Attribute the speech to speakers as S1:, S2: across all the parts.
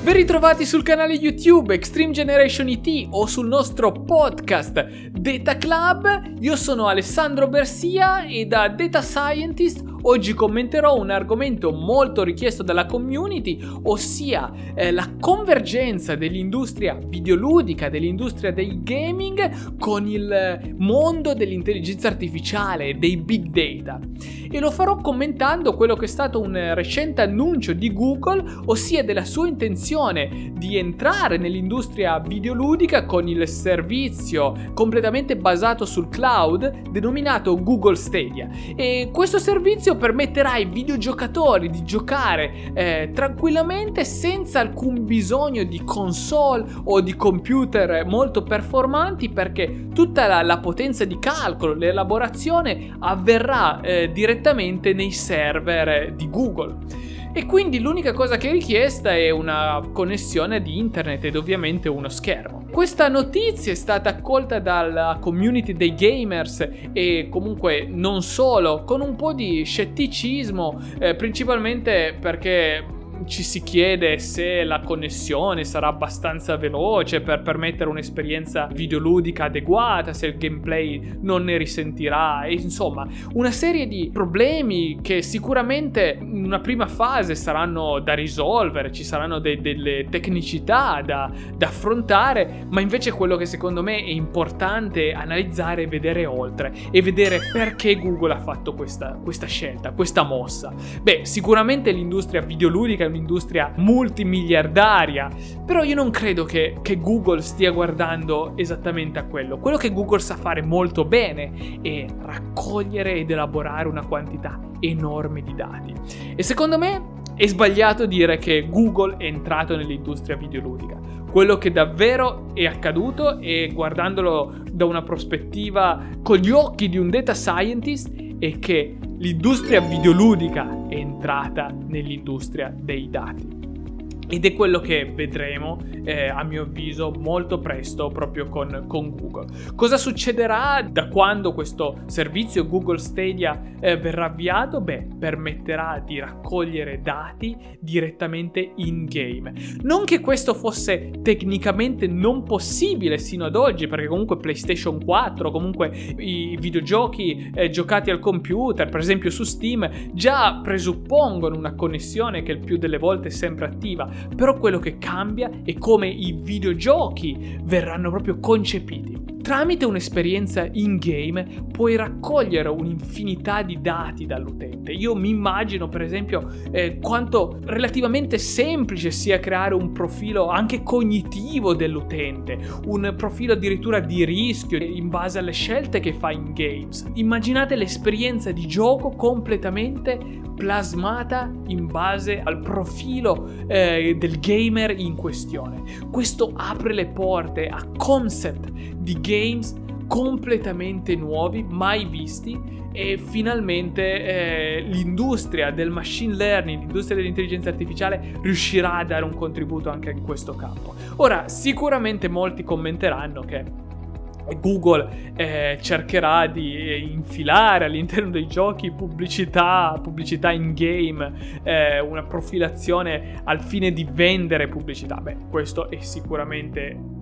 S1: Ben ritrovati sul canale YouTube Extreme Generation ET o sul nostro podcast Data Club. Io sono Alessandro Bersia e da Data Scientist Oggi commenterò un argomento molto richiesto dalla community, ossia eh, la convergenza dell'industria videoludica, dell'industria del gaming con il mondo dell'intelligenza artificiale, dei big data. E lo farò commentando quello che è stato un recente annuncio di Google, ossia della sua intenzione di entrare nell'industria videoludica con il servizio completamente basato sul cloud denominato Google Stadia. E questo servizio servizio permetterà ai videogiocatori di giocare eh, tranquillamente senza alcun bisogno di console o di computer molto performanti perché tutta la, la potenza di calcolo, l'elaborazione avverrà eh, direttamente nei server di Google e quindi l'unica cosa che è richiesta è una connessione di internet ed ovviamente uno schermo. Questa notizia è stata accolta dalla community dei gamers e comunque non solo, con un po' di scetticismo, eh, principalmente perché ci si chiede se la connessione sarà abbastanza veloce per permettere un'esperienza videoludica adeguata, se il gameplay non ne risentirà, e insomma una serie di problemi che sicuramente in una prima fase saranno da risolvere, ci saranno de- delle tecnicità da, da affrontare, ma invece quello che secondo me è importante analizzare è vedere oltre e vedere perché Google ha fatto questa, questa scelta, questa mossa. Beh, sicuramente l'industria videoludica un'industria multimiliardaria, però io non credo che, che Google stia guardando esattamente a quello. Quello che Google sa fare molto bene è raccogliere ed elaborare una quantità enorme di dati. E secondo me è sbagliato dire che Google è entrato nell'industria videoludica. Quello che davvero è accaduto e guardandolo da una prospettiva con gli occhi di un data scientist è che l'industria videoludica è entrata nell'industria dei dati. Ed è quello che vedremo, eh, a mio avviso, molto presto proprio con, con, Google. Cosa succederà da quando questo servizio Google Stadia eh, verrà avviato? Beh, permetterà di raccogliere dati direttamente in game. Non che questo fosse tecnicamente non possibile sino ad oggi, perché comunque PlayStation 4, comunque i videogiochi eh, giocati al computer, per esempio su Steam, già presuppongono una connessione che il più delle volte è sempre attiva però quello che cambia è come i videogiochi verranno proprio concepiti. Tramite un'esperienza in game puoi raccogliere un'infinità di dati dall'utente. Io mi immagino per esempio eh, quanto relativamente semplice sia creare un profilo anche cognitivo dell'utente, un profilo addirittura di rischio in base alle scelte che fa in games. Immaginate l'esperienza di gioco completamente plasmata in base al profilo eh, del gamer in questione. Questo apre le porte a concept di games completamente nuovi, mai visti e finalmente eh, l'industria del machine learning, l'industria dell'intelligenza artificiale riuscirà a dare un contributo anche in questo campo. Ora, sicuramente molti commenteranno che Google eh, cercherà di eh, infilare all'interno dei giochi pubblicità, pubblicità in game, eh, una profilazione al fine di vendere pubblicità. Beh, questo è sicuramente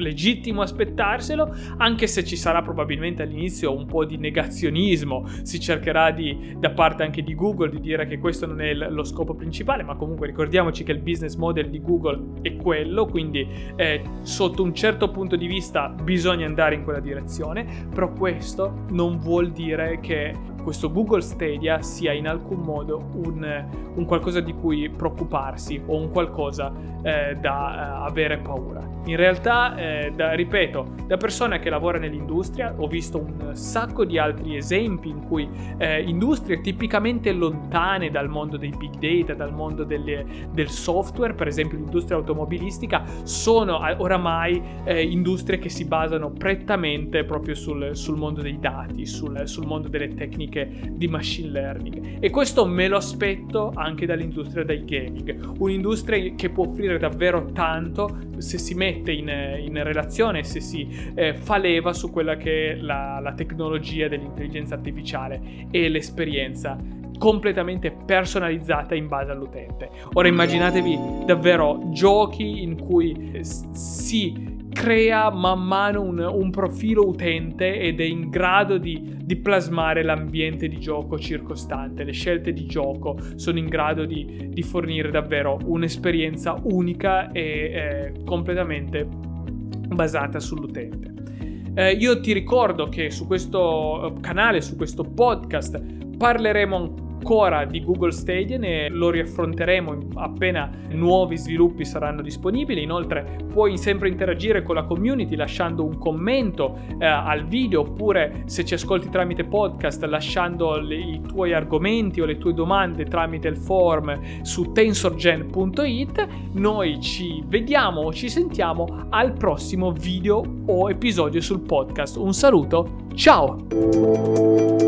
S1: legittimo aspettarselo, anche se ci sarà probabilmente all'inizio un po' di negazionismo, si cercherà di, da parte anche di Google di dire che questo non è lo scopo principale, ma comunque ricordiamoci che il business model di Google è quello, quindi eh, sotto un certo punto di vista bisogna andare in quella direzione, però questo non vuol dire che questo Google Stadia sia in alcun modo un, un qualcosa di cui preoccuparsi o un qualcosa eh, da uh, avere paura. In realtà, eh, da, ripeto, da persona che lavora nell'industria ho visto un sacco di altri esempi in cui eh, industrie tipicamente lontane dal mondo dei big data, dal mondo delle, del software, per esempio l'industria automobilistica, sono oramai eh, industrie che si basano prettamente proprio sul, sul mondo dei dati, sul, sul mondo delle tecniche di machine learning. E questo me lo aspetto anche dall'industria del gaming, un'industria che può offrire davvero tanto se si mette in, in relazione, se si eh, fa leva su quella che è la, la tecnologia dell'intelligenza artificiale e l'esperienza completamente personalizzata in base all'utente. Ora immaginatevi davvero giochi in cui eh, si crea man mano un, un, profilo utente ed è in grado di, di, plasmare l'ambiente di gioco circostante. Le scelte di gioco sono in grado di, di fornire davvero un'esperienza unica e eh, completamente basata sull'utente. Eh, io ti ricordo che su questo eh, canale, su questo podcast, parleremo ancora di Google Stadia e lo riaffronteremo appena nuovi sviluppi saranno disponibili. Inoltre puoi sempre interagire con la community lasciando un commento eh, al video oppure se ci ascolti tramite podcast lasciando le, i tuoi argomenti o le tue domande tramite il form su tensorgen.it. Noi ci vediamo o ci sentiamo al prossimo video o episodio sul podcast. Un saluto, ciao!